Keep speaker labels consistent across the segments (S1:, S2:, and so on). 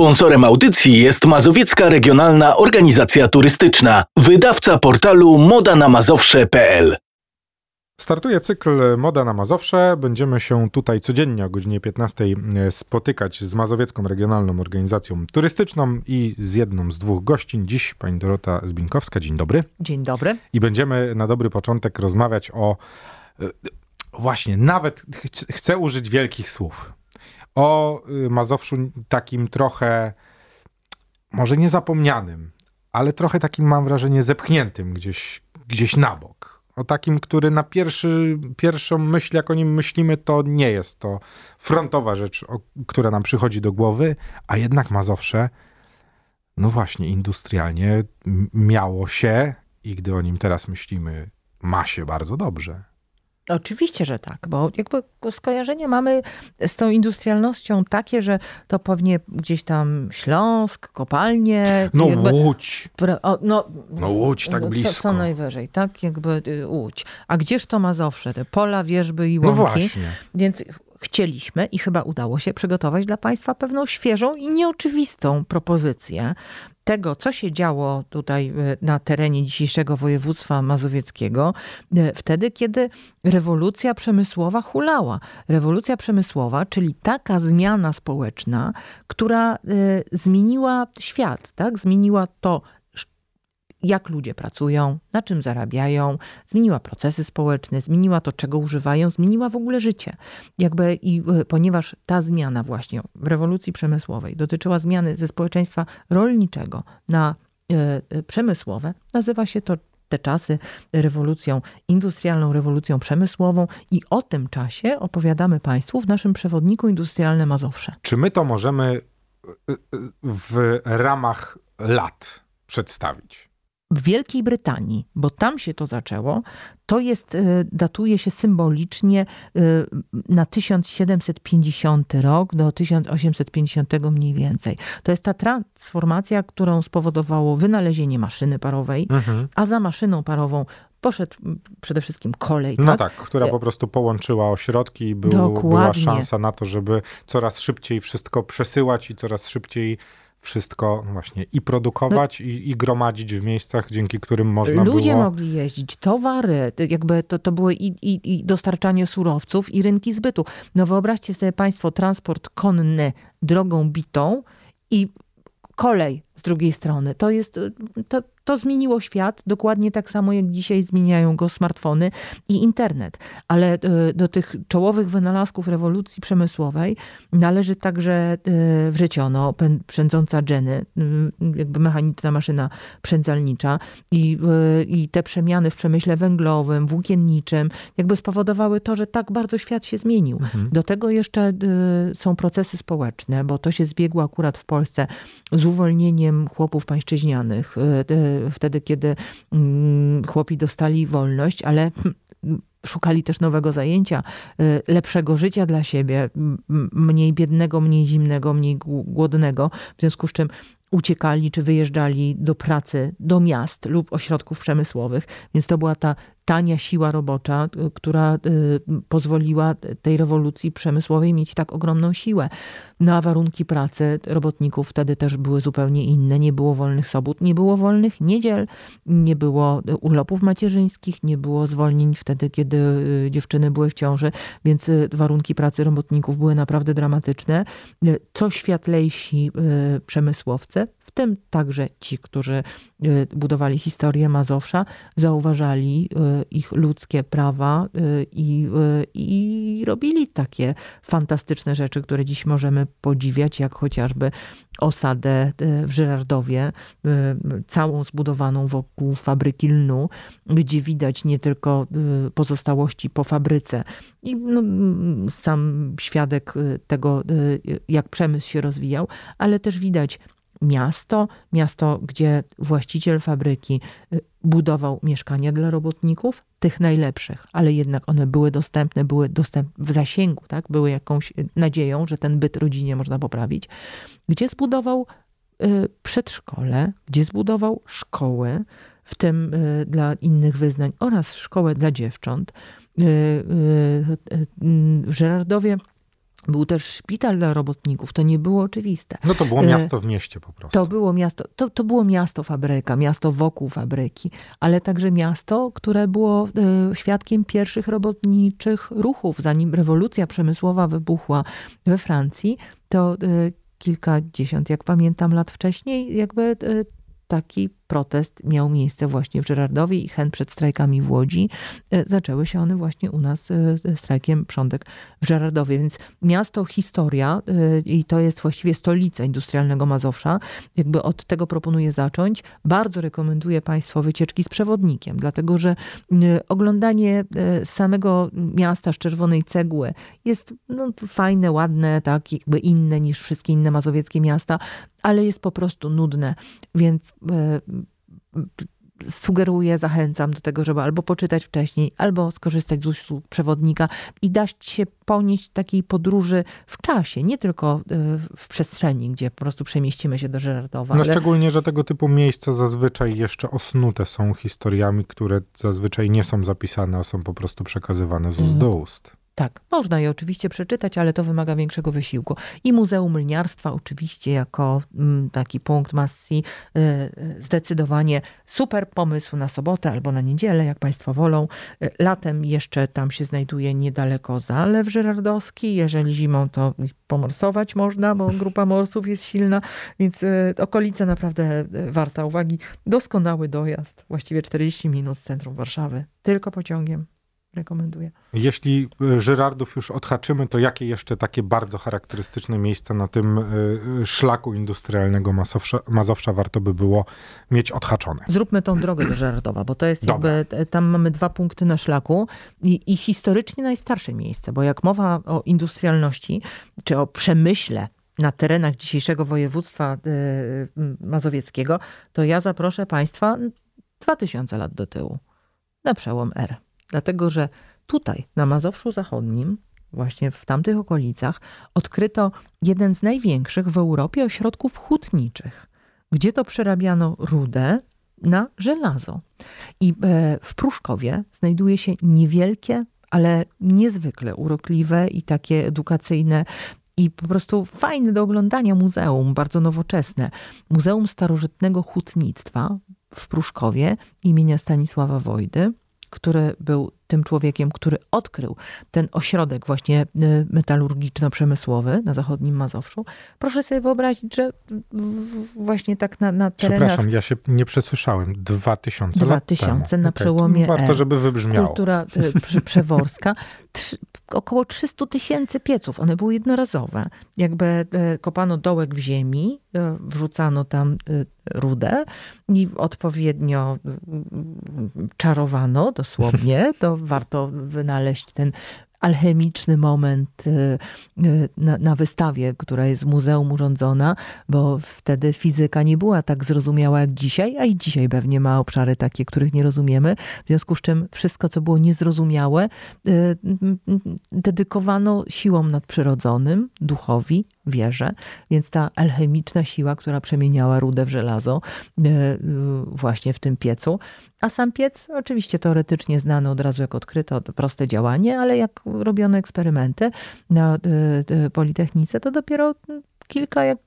S1: Sponsorem audycji jest Mazowiecka Regionalna Organizacja Turystyczna, wydawca portalu modanamazowsze.pl.
S2: Startuje cykl Moda na Mazowsze. Będziemy się tutaj codziennie o godzinie 15 e, spotykać z Mazowiecką Regionalną Organizacją Turystyczną i z jedną z dwóch gościń. Dziś pani Dorota Zbinkowska. Dzień dobry.
S3: Dzień dobry.
S2: I będziemy na dobry początek rozmawiać o e, właśnie, nawet ch chcę użyć wielkich słów. O y, Mazowszu takim trochę, może niezapomnianym, ale trochę takim mam wrażenie zepchniętym gdzieś, gdzieś na bok. O takim, który na pierwszy, pierwszą myśl, jak o nim myślimy, to nie jest to frontowa rzecz, o, która nam przychodzi do głowy, a jednak Mazowsze, no właśnie, industrialnie miało się i gdy o nim teraz myślimy, ma się bardzo dobrze.
S3: Oczywiście, że tak, bo jakby skojarzenie mamy z tą industrialnością takie, że to pewnie gdzieś tam Śląsk, kopalnie.
S2: No
S3: jakby,
S2: Łódź.
S3: o, no,
S2: no Łódź, tak blisko.
S3: Co, co, najwyżej, tak? Jakby y, Łódź. A gdzież to Mazowsze? Te pola, wierzby i
S2: no
S3: łąki.
S2: No właśnie.
S3: Więc chcieliśmy i chyba udało się przygotować dla Państwa pewną świeżą i nieoczywistą propozycję tego, co się działo tutaj e, na terenie dzisiejszego województwa mazowieckiego, e, wtedy, kiedy rewolucja przemysłowa hulała. Rewolucja przemysłowa, czyli taka zmiana społeczna, która e, zmieniła świat, tak? zmieniła to, jak ludzie pracują, na czym zarabiają, zmieniła procesy społeczne, zmieniła to, czego używają, zmieniła w ogóle życie. Jakby i e, ponieważ ta zmiana właśnie w rewolucji przemysłowej dotyczyła zmiany ze społeczeństwa rolniczego na e, e, przemysłowe, nazywa się to te czasy rewolucją industrialną, rewolucją przemysłową i o tym czasie opowiadamy Państwu w naszym przewodniku Industrialne Mazowsze.
S2: Czy my to możemy w ramach lat przedstawić?
S3: W Wielkiej Brytanii, bo tam się to zaczęło, to jest, e, datuje się symbolicznie e, na 1750 rok do 1850 mniej więcej. To jest ta transformacja, którą spowodowało wynalezienie maszyny parowej, mhm. a za maszyną parową poszedł przede wszystkim kolej.
S2: No
S3: tak,
S2: tak która e, po prostu połączyła ośrodki i był, była szansa na to, żeby coraz szybciej wszystko przesyłać i coraz szybciej wszystko właśnie i produkować, no, i, i, gromadzić w miejscach, dzięki którym można
S3: ludzie
S2: było...
S3: Ludzie mogli jeździć, towary, jakby to, to było i, i, i dostarczanie surowców, i rynki zbytu. No wyobraźcie sobie państwo transport konny drogą bitą i kolej z drugiej strony. To jest, to, to zmieniło świat, dokładnie tak samo jak dzisiaj zmieniają go smartfony i internet. Ale e, do tych czołowych wynalazków rewolucji przemysłowej należy także e, wrzeciono, przędząca Jenny, jakby mechaniczna maszyna przędzalnicza i, e, i te przemiany w przemyśle węglowym, włókienniczym, jakby spowodowały to, że tak bardzo świat się zmienił. Mhm. Do tego jeszcze są procesy społeczne, bo to się zbiegło akurat w Polsce z uwolnieniem chłopów pańszczyźnianych wtedy, kiedy mm, chłopi dostali wolność, ale hmm, szukali też nowego zajęcia, y, lepszego życia dla siebie, mniej biednego, mniej zimnego, mniej głodnego, w związku z czym uciekali czy wyjeżdżali do pracy, do miast lub ośrodków przemysłowych, więc to była ta tania siła robocza, y, która y, pozwoliła tej rewolucji przemysłowej mieć tak ogromną siłę. No a warunki pracy robotników wtedy też były zupełnie inne. Nie było wolnych sobot, nie było wolnych niedziel, nie było urlopów macierzyńskich, nie było zwolnień wtedy, kiedy y, dziewczyny były w ciąży, więc warunki pracy robotników były naprawdę dramatyczne. Co światlejsi przemysłowcy, w tym także ci, którzy budowali historię Mazowsza, zauważali ich ludzkie prawa i, i robili takie fantastyczne rzeczy, które dziś możemy podziwiać, jak chociażby osadę y, w Żyrardowie, całą zbudowaną wokół fabryki lnu, gdzie widać nie tylko pozostałości po fabryce. I no, sam świadek tego, jak przemysł się rozwijał, ale też widać miasto, miasto, gdzie właściciel fabryki y, budował mieszkania dla robotników, tych najlepszych, ale jednak one były dostępne, były dostęp w zasięgu, tak? były jakąś y, nadzieją, że ten byt rodzinie można poprawić, gdzie zbudował y, przedszkole, gdzie zbudował szkoły, w tym dla innych wyznań oraz szkołę dla dziewcząt. W Żerardowie Był też szpital dla robotników, to nie było oczywiste.
S2: No to było
S3: E,
S2: miasto w mieście po prostu.
S3: To było miasto, to, to było miasto fabryka, miasto wokół fabryki, ale także miasto, które było e, świadkiem pierwszych robotniczych ruchów. Zanim rewolucja przemysłowa wybuchła we Francji, to e, kilkadziesiąt, jak pamiętam, lat wcześniej, jakby e, taki protest miał miejsce właśnie w Żerardowie i chęt przed strajkami w Łodzi. E, Zaczęły się one właśnie u nas e, strajkiem prządek w Żerardowie. Więc miasto, historia e, i to jest właściwie stolica industrialnego Mazowsza. Jakby od tego proponuję zacząć. Bardzo rekomenduję Państwu wycieczki z przewodnikiem, dlatego że oglądanie e, samego miasta z czerwonej cegły jest no, fajne, ładne, tak jakby inne niż wszystkie inne mazowieckie miasta, ale jest po prostu nudne. Więc e, sugeruję, zachęcam do tego, żeby albo poczytać wcześniej, albo skorzystać z usług przewodnika i dać się ponieść takiej podróży w czasie, nie tylko e, w przestrzeni, gdzie po prostu przemieścimy się do Żerardowa.
S2: No
S3: ale-
S2: szczególnie, że tego typu miejsca zazwyczaj jeszcze osnute są historiami, które zazwyczaj nie są zapisane, a są po prostu przekazywane z ust
S3: Mhm.
S2: do ust.
S3: Tak, można je oczywiście przeczytać, ale to wymaga większego wysiłku. I Muzeum Lniarstwa oczywiście jako mm, taki punkt masji y, y, zdecydowanie super pomysł na sobotę albo na niedzielę, jak Państwo wolą. Y, Latem jeszcze tam się znajduje niedaleko Zalew Żerardowski. Jeżeli zimą, to pomorsować można, bo grupa morsów jest silna, więc okolica naprawdę warta uwagi. Doskonały dojazd, właściwie 40 minut z centrum Warszawy, tylko pociągiem. Rekomenduję.
S2: Jeśli y, Żyrardów już odhaczymy, to jakie jeszcze takie bardzo charakterystyczne miejsca na tym y, y, szlaku industrialnego Mazowsza, Mazowsza warto by było mieć odhaczone?
S3: Zróbmy tą drogę do Żerardowa, bo to jest
S2: Dobra.
S3: jakby, e, tam mamy dwa punkty na szlaku i, i historycznie najstarsze miejsce, bo jak mowa o industrialności, czy o przemyśle na terenach dzisiejszego województwa mazowieckiego, to ja zaproszę Państwa 2000 lat do tyłu, na przełom R. Dlatego, że tutaj, na Mazowszu Zachodnim, właśnie w tamtych okolicach, odkryto jeden z największych w Europie ośrodków hutniczych, gdzie to przerabiano rudę na żelazo. I e, w Pruszkowie znajduje się niewielkie, ale niezwykle urokliwe i takie edukacyjne i po prostu fajne do oglądania muzeum, bardzo nowoczesne. Muzeum Starożytnego Hutnictwa w Pruszkowie imienia Stanisława Wojdy, który był tym człowiekiem, który odkrył ten ośrodek właśnie y, metalurgiczno-przemysłowy na zachodnim Mazowszu. Proszę sobie wyobrazić, że właśnie tak na, na terenach
S2: Przepraszam, ja się nie przesłyszałem. 2000 lat
S3: 2000
S2: temu.
S3: na przełomie
S2: Warto,
S3: R.
S2: żeby wybrzmiało.
S3: kultura przy, przeworska, około 300 tysięcy pieców. One były jednorazowe. Jakby e, kopano dołek w ziemi, e, wrzucano tam e, rudę i odpowiednio mm, czarowano dosłownie. To warto wynaleźć ten alchemiczny moment y, y, na, na wystawie, która jest w muzeum urządzona, bo wtedy fizyka nie była tak zrozumiała jak dzisiaj, a i dzisiaj pewnie ma obszary takie, których nie rozumiemy. W związku z czym wszystko, co było niezrozumiałe, y, dedykowano siłom nadprzyrodzonym, duchowi, wierze. Więc ta alchemiczna siła, która przemieniała rudę w żelazo właśnie w tym piecu. A sam piec, oczywiście teoretycznie znany od razu jak odkryto, to proste działanie, ale jak robiono eksperymenty na y, y, Politechnice, to dopiero kilka, jak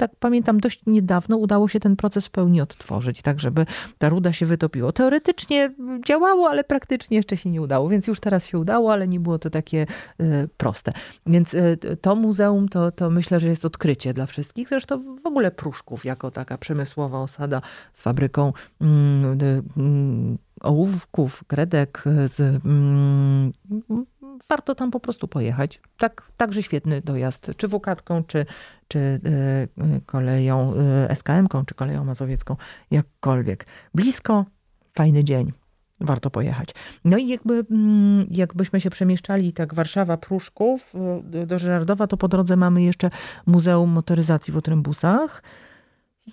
S3: tak pamiętam, dość niedawno udało się ten proces w pełni odtworzyć, tak żeby ta ruda się wytopiło. Teoretycznie działało, ale praktycznie jeszcze się nie udało, więc już teraz się udało, ale nie było to takie y, proste. Więc y, to muzeum to, to myślę, że jest odkrycie dla wszystkich. Zresztą w ogóle Pruszków jako taka przemysłowa osada z fabryką mm, mm, ołówków, kredek, z, mm, warto tam po prostu pojechać. Tak, także świetny dojazd, czy wukatką, czy, czy y, koleją y, SKM-ką, czy koleją mazowiecką, jakkolwiek. Blisko, fajny dzień. Warto pojechać. No i jakby, mm, jakbyśmy się przemieszczali tak Warszawa, Pruszków y, do Żerardowa, to po drodze mamy jeszcze Muzeum Motoryzacji w Otrębusach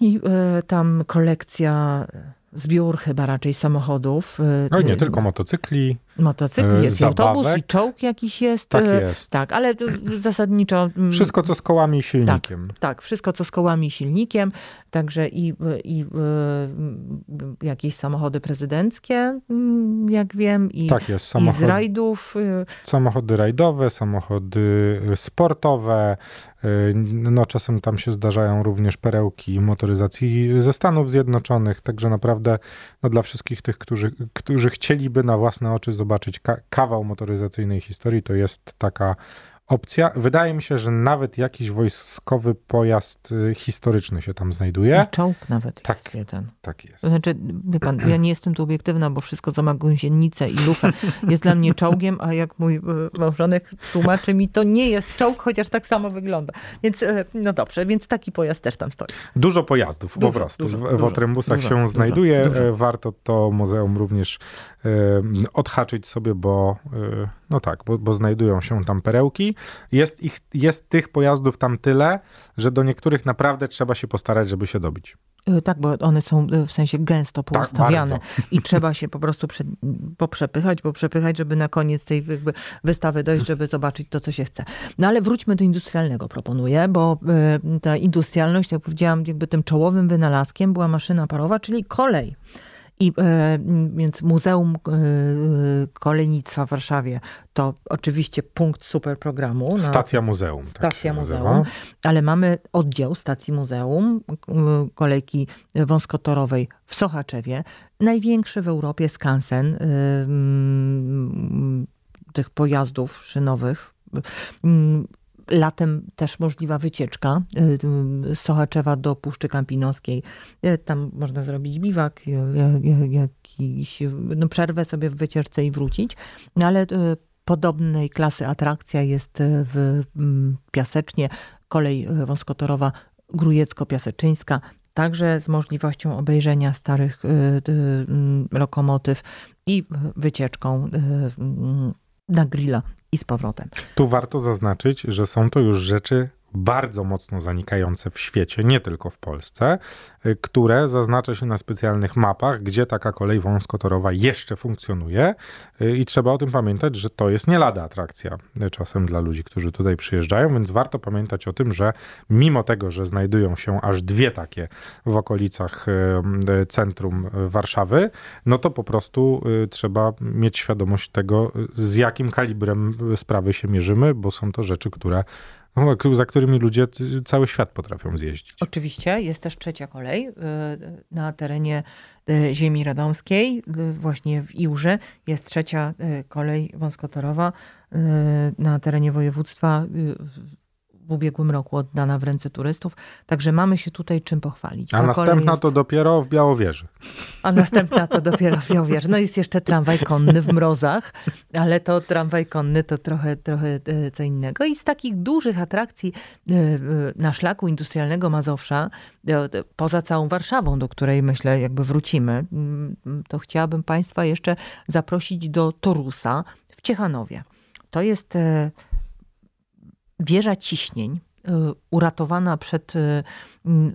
S3: i tam kolekcja zbiór chyba raczej samochodów.
S2: No i nie tylko motocykli,
S3: Motocykl
S2: e,
S3: jest, autobus, i czołg jakiś jest.
S2: Tak
S3: e,
S2: jest.
S3: Tak, ale e, zasadniczo... mm,
S2: Wszystko, co z kołami i silnikiem.
S3: Tak, wszystko co z kołami i silnikiem, także i, i jakieś samochody prezydenckie, mm, jak wiem, i,
S2: Tak jest,
S3: i z rajdów. y,
S2: samochody rajdowe, samochody sportowe. No czasem tam się zdarzają również perełki motoryzacji ze Stanów Zjednoczonych, także naprawdę no, dla wszystkich tych, którzy, którzy chcieliby na własne oczy zobaczyć ka- kawał motoryzacyjnej historii, to jest taka opcja. Wydaje mi się, że nawet jakiś wojskowy pojazd y, historyczny się tam znajduje.
S3: I czołg nawet
S2: Tak.
S3: jest jeden.
S2: Tak jest.
S3: To znaczy, wie pan, ja nie jestem tu obiektywna, bo wszystko, co ma gąsienicę i lufę, jest dla mnie czołgiem, a jak mój y, małżonek tłumaczy mi, to nie jest czołg, chociaż tak samo wygląda. Więc, y, no dobrze, więc taki pojazd też tam stoi.
S2: Dużo pojazdów po
S3: Dużo,
S2: prostu
S3: dużo,
S2: w, w Otrębusach
S3: dużo,
S2: się znajduje. Warto to muzeum również e, odhaczyć sobie, bo e, no tak, bo, bo znajdują się tam perełki. Jest, ich, jest tych pojazdów tam tyle, że do niektórych naprawdę trzeba się postarać, żeby się dobić.
S3: Y, Tak, bo one są y, w sensie gęsto poustawiane
S2: bardzo.
S3: i trzeba się po prostu prze, poprzepychać, poprzepychać, żeby na koniec tej wystawy dojść, żeby zobaczyć to, co się chce. No ale wróćmy do industrialnego, proponuję, bo y, ta industrialność, jak powiedziałam, jakby tym czołowym wynalazkiem była maszyna parowa, czyli kolej. I e, więc Muzeum e, Kolejnictwa w Warszawie to oczywiście punkt super programu. na-
S2: Stacja muzeum. Tak
S3: Stacja
S2: się nazywa.
S3: muzeum, ale mamy oddział stacji muzeum kolejki wąskotorowej w Sochaczewie. Największy w Europie skansen tych pojazdów szynowych. Latem też możliwa wycieczka y, z Sochaczewa do Puszczy Kampinoskiej. Y, Tam można zrobić biwak, y, jakiś, no przerwę sobie w wycieczce i wrócić. No ale podobnej klasy atrakcja jest w mm, Piasecznie, kolej wąskotorowa Grujecko-Piaseczyńska, także z możliwością obejrzenia starych mm, lokomotyw i wycieczką mm, na grilla i z powrotem.
S2: Tu warto zaznaczyć, że są to już rzeczy bardzo mocno zanikające w świecie, nie tylko w Polsce, y, które zaznacza się na specjalnych mapach, gdzie taka kolej wąskotorowa jeszcze funkcjonuje. Y, i trzeba o tym pamiętać, że to jest nie lada atrakcja y, czasem dla ludzi, którzy tutaj przyjeżdżają, więc warto pamiętać o tym, że mimo tego, że znajdują się aż dwie takie w okolicach centrum Warszawy, no to po prostu trzeba mieć świadomość tego, z jakim kalibrem sprawy się mierzymy, bo są to rzeczy, które za którymi ludzie cały świat potrafią zjeździć.
S3: Oczywiście jest też trzecia kolej y, na terenie y, ziemi radomskiej, y, właśnie w Iłże jest trzecia kolej wąskotorowa na terenie województwa w- w ubiegłym roku oddana w ręce turystów, także mamy się tutaj czym pochwalić.
S2: A
S3: kolej
S2: następna
S3: jest-
S2: to dopiero w Białowieży.
S3: A następna to dopiero Białowież. No jest jeszcze tramwaj konny w mrozach, ale to tramwaj konny to trochę, trochę e, co innego. I z takich dużych atrakcji e, e, na szlaku industrialnego Mazowsza, poza całą Warszawą, do której myślę jakby wrócimy, mm, to chciałabym Państwa jeszcze zaprosić do Torusa w Ciechanowie. To jest wieża ciśnień, y, uratowana przed y,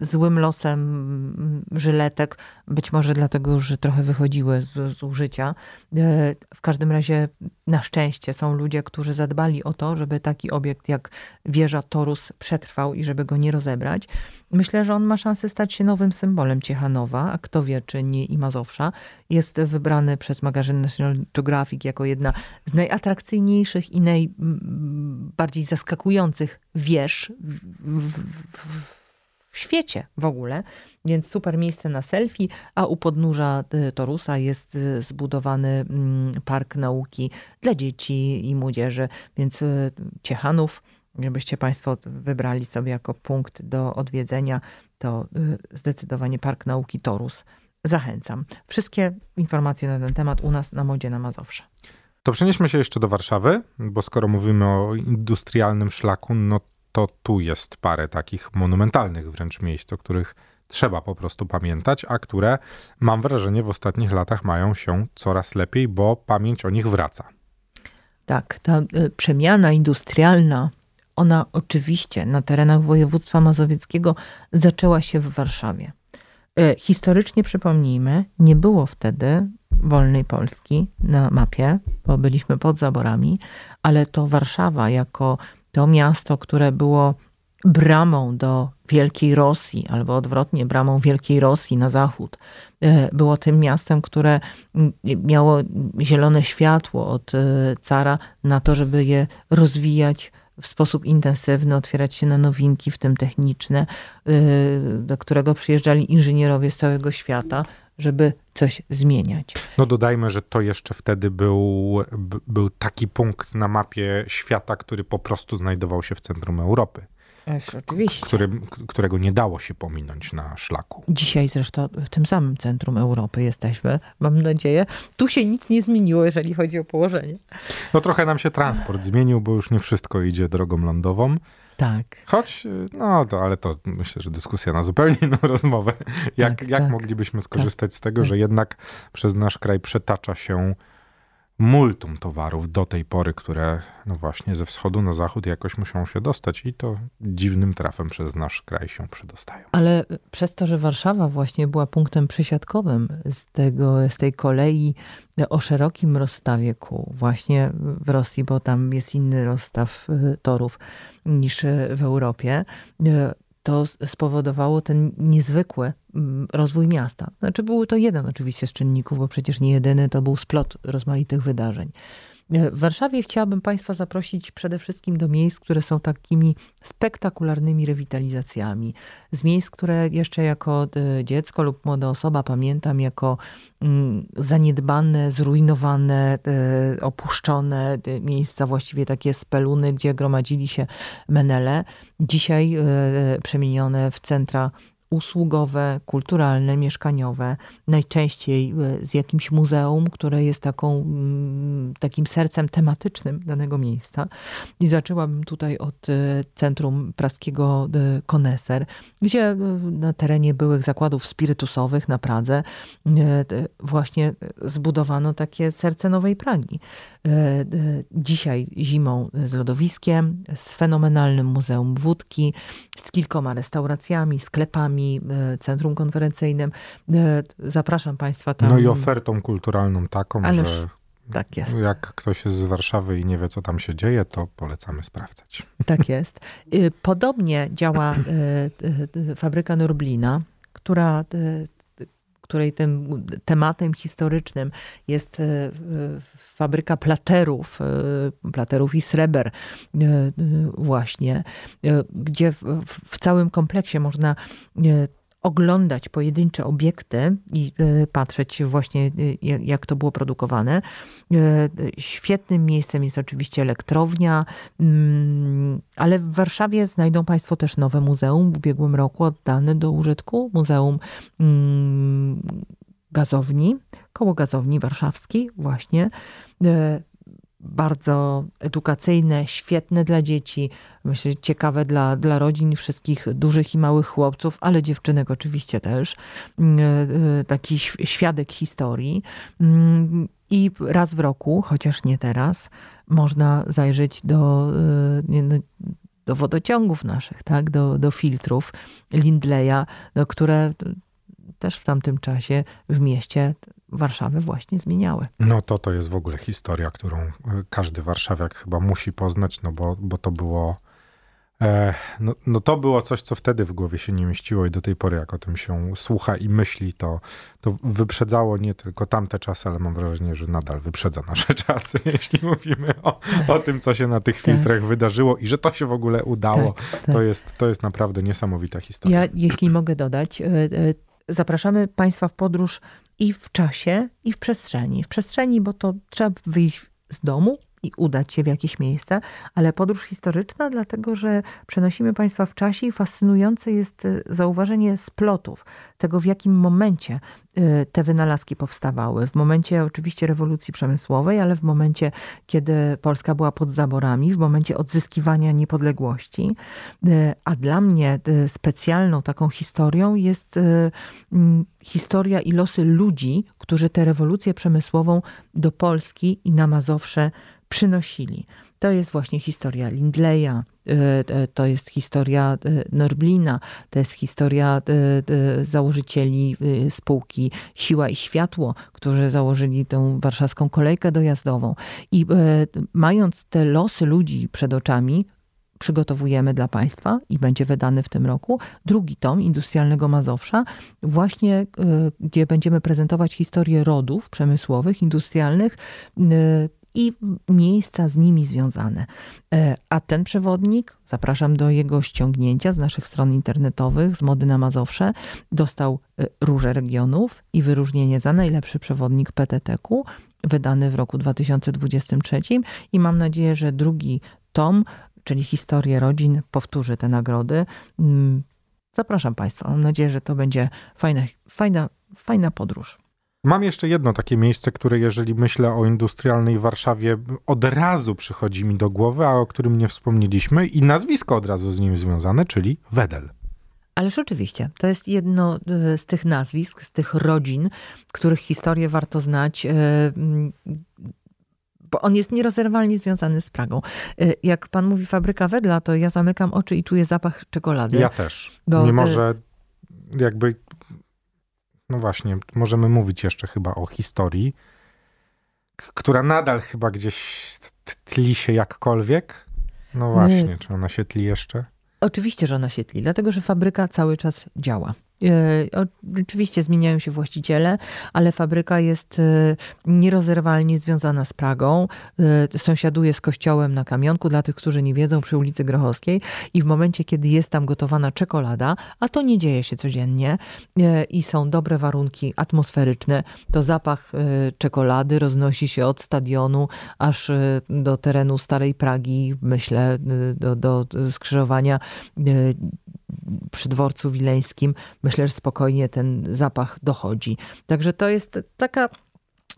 S3: złym losem żyletek, być może dlatego, że trochę wychodziły z, z użycia. Y, W każdym razie na szczęście są ludzie, którzy zadbali o to, żeby taki obiekt jak wieża Torus przetrwał i żeby go nie rozebrać. Myślę, że on ma szansę stać się nowym symbolem Ciechanowa, a kto wie, czy nie i Mazowsza. Jest wybrany przez magazyn National Geographic jako jedna z najatrakcyjniejszych i najbardziej zaskakujących wież w, w, w, w świecie w ogóle. Więc super miejsce na selfie, a u podnóża y, Torusa jest y, zbudowany mm, park nauki dla dzieci i młodzieży. Więc y, Ciechanów, gdybyście Państwo wybrali sobie jako punkt do odwiedzenia, to zdecydowanie Park Nauki Torus. Zachęcam. Wszystkie informacje na ten temat u nas na Modzie na Mazowsze.
S2: To przenieśmy się jeszcze do Warszawy, bo skoro mówimy o industrialnym szlaku, no to tu jest parę takich monumentalnych wręcz miejsc, o których trzeba po prostu pamiętać, a które mam wrażenie w ostatnich latach mają się coraz lepiej, bo pamięć o nich wraca.
S3: Tak, ta y, przemiana industrialna, ona oczywiście na terenach województwa mazowieckiego zaczęła się w Warszawie. Y, Historycznie przypomnijmy, nie było wtedy wolnej Polski na mapie, bo byliśmy pod zaborami, ale to Warszawa jako to miasto, które było bramą do Wielkiej Rosji, albo odwrotnie, bramą Wielkiej Rosji na zachód. E, było tym miastem, które miało zielone światło od e, cara na to, żeby je rozwijać w sposób intensywny, otwierać się na nowinki, w tym techniczne, e, do którego przyjeżdżali inżynierowie z całego świata, żeby coś zmieniać.
S2: No dodajmy, że to jeszcze wtedy był, był taki punkt na mapie świata, który po prostu znajdował się w centrum Europy.
S3: Oczywiście.
S2: Który, którego nie dało się pominąć na szlaku.
S3: Dzisiaj zresztą w tym samym centrum Europy jesteśmy, mam nadzieję. Tu się nic nie zmieniło, jeżeli chodzi o położenie.
S2: No trochę nam się transport zmienił, bo już nie wszystko idzie drogą lądową.
S3: Tak.
S2: Choć, no to, ale to myślę, że dyskusja na zupełnie inną rozmowę. Jak, tak, jak tak. moglibyśmy skorzystać tak, z tego, że jednak przez nasz kraj przetacza się multum towarów do tej pory, które no właśnie ze wschodu na zachód jakoś muszą się dostać i to dziwnym trafem przez nasz kraj się przedostają.
S3: Ale przez to, że Warszawa właśnie była punktem przysiadkowym z, tego, z tej kolei o szerokim rozstawie kół, właśnie w Rosji, bo tam jest inny rozstaw y, torów niż w Europie, to spowodowało ten niezwykły mm, rozwój miasta. Znaczy, był to jeden oczywiście z czynników, bo przecież nie jedyny, to był splot rozmaitych wydarzeń. W Warszawie chciałabym Państwa zaprosić przede wszystkim do miejsc, które są takimi spektakularnymi rewitalizacjami. Z miejsc, które jeszcze jako e, dziecko lub młoda osoba pamiętam jako mm, zaniedbane, zrujnowane, e, opuszczone e, miejsca, właściwie takie speluny, gdzie gromadzili się menele. Dzisiaj przemienione w centra usługowe, kulturalne, mieszkaniowe, najczęściej e, z jakimś muzeum, które jest taką, mm, takim sercem tematycznym danego miejsca. I zaczęłabym tutaj od e, Centrum Praskiego e, Koneser, gdzie na terenie byłych zakładów spirytusowych na Pradze właśnie zbudowano takie serce Nowej Pragi. Dzisiaj zimą z lodowiskiem, z fenomenalnym Muzeum Wódki, z kilkoma restauracjami, sklepami, E, centrum konferencyjnym. E, zapraszam Państwa tam.
S2: No i ofertą kulturalną taką,
S3: Ależ
S2: że
S3: tak jest.
S2: Jak ktoś jest z Warszawy i nie wie, co tam się dzieje, to polecamy sprawdzać.
S3: Tak jest. E, podobnie działa fabryka Norblina, która której tym tematem historycznym jest e, fabryka platerów, e, platerów i sreber e, właśnie, gdzie w, całym kompleksie można oglądać pojedyncze obiekty i e, patrzeć właśnie, e, jak to było produkowane. E, świetnym miejscem jest oczywiście elektrownia, mm, ale w Warszawie znajdą Państwo też nowe muzeum w ubiegłym roku oddane do użytku. Muzeum mm, gazowni, koło gazowni warszawskiej właśnie bardzo edukacyjne, świetne dla dzieci, myślę, ciekawe dla, dla rodzin wszystkich dużych i małych chłopców, ale dziewczynek oczywiście też. Mm, e, taki świadek historii. Mm, I raz w roku, chociaż nie teraz, można zajrzeć do, e, no, do wodociągów naszych, tak? do, do filtrów Lindleya, no, które też w tamtym czasie w mieście Warszawę właśnie zmieniały.
S2: No to to jest w ogóle historia, którą e, każdy warszawiak chyba musi poznać, no bo, bo to było e, no, no to było coś, co wtedy w głowie się nie mieściło i do tej pory jak o tym się słucha i myśli, to, to wyprzedzało nie tylko tamte czasy, ale mam wrażenie, że nadal wyprzedza nasze czasy, jeśli mówimy o, o tym, co się na tych tak. filtrach tak. wydarzyło i że to się w ogóle udało. Tak, tak. To, jest, to jest naprawdę niesamowita historia.
S3: Ja, jeśli mogę dodać, e, zapraszamy Państwa w podróż i w czasie, i w przestrzeni. W przestrzeni, bo to trzeba wyjść z domu, i udać się w jakieś miejsce, ale podróż historyczna, dlatego że przenosimy Państwa w czasie i fascynujące jest y, zauważenie splotów, tego w jakim momencie y, te wynalazki powstawały. W momencie oczywiście rewolucji przemysłowej, ale w momencie, kiedy Polska była pod zaborami, w momencie odzyskiwania niepodległości. Y, a dla mnie specjalną taką historią jest historia i losy ludzi, którzy tę rewolucję przemysłową do Polski i na Mazowsze przynosili. to jest właśnie historia Lindleya, to jest historia Norblina, to jest historia założycieli spółki Siła i Światło, którzy założyli tę warszawską kolejkę dojazdową. I mając te losy ludzi przed oczami, przygotowujemy dla Państwa i będzie wydany w tym roku drugi tom Industrialnego Mazowsza, właśnie e, gdzie będziemy prezentować historię rodów przemysłowych, industrialnych e, i miejsca z nimi związane. E, a ten przewodnik, zapraszam do jego ściągnięcia z naszych stron internetowych, z Mody na Mazowsze, dostał Róże Regionów i wyróżnienie za najlepszy przewodnik PTT-ku, wydany w roku 2023 i mam nadzieję, że drugi tom czyli historię rodzin, powtórzy te nagrody. Mm, zapraszam Państwa. Mam nadzieję, że to będzie fajna, fajna, fajna podróż.
S2: Mam jeszcze jedno takie miejsce, które jeżeli myślę o industrialnej Warszawie, od razu przychodzi mi do głowy, a o którym nie wspomnieliśmy i nazwisko od razu z nim związane, czyli Wedel.
S3: Ależ oczywiście, to jest jedno e, z tych nazwisk, z tych rodzin, których historię warto znać e, bo on jest nierozerwalnie związany z Pragą. Y, jak pan mówi fabryka wedla, to ja zamykam oczy i czuję zapach czekolady.
S2: Ja też. Bo, Mimo, że jakby, no właśnie, możemy mówić jeszcze chyba o historii, która nadal chyba gdzieś tli się jakkolwiek. No właśnie, czy ona się tli jeszcze?
S3: Oczywiście, że ona się tli, dlatego że fabryka cały czas działa. E, oczywiście zmieniają się właściciele, ale fabryka jest e, nierozerwalnie związana z Pragą. E, sąsiaduje z kościołem na Kamionku, dla tych, którzy nie wiedzą, przy ulicy Grochowskiej. I w momencie, kiedy jest tam gotowana czekolada, a to nie dzieje się codziennie i są dobre warunki atmosferyczne, to zapach czekolady roznosi się od stadionu aż do terenu Starej Pragi, myślę, do, do skrzyżowania przy dworcu wileńskim, myślę, że spokojnie ten zapach dochodzi. Także to jest taka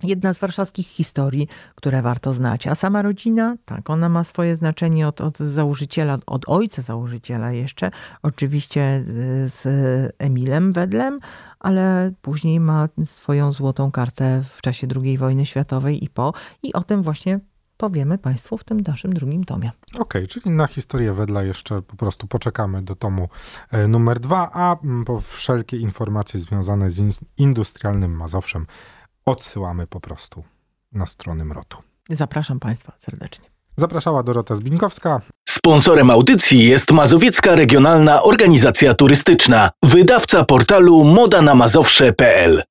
S3: jedna z warszawskich historii, które warto znać. A sama rodzina, tak, ona ma swoje znaczenie od, od założyciela, od ojca założyciela jeszcze, oczywiście z Emilem Wedlem, ale później ma swoją złotą kartę w czasie II wojny światowej i po. I o tym właśnie powiemy Państwu w tym naszym drugim tomie.
S2: Okej, okay, czyli na historię wedla jeszcze po prostu poczekamy do tomu e, numer dwa, a mm, po wszelkie informacje związane z industrialnym Mazowszem odsyłamy po prostu na stronę Mrotu.
S3: Zapraszam Państwa serdecznie.
S2: Zapraszała Dorota Zbinkowska.
S1: Sponsorem audycji jest Mazowiecka Regionalna Organizacja Turystyczna, wydawca portalu modanamazowsze.pl.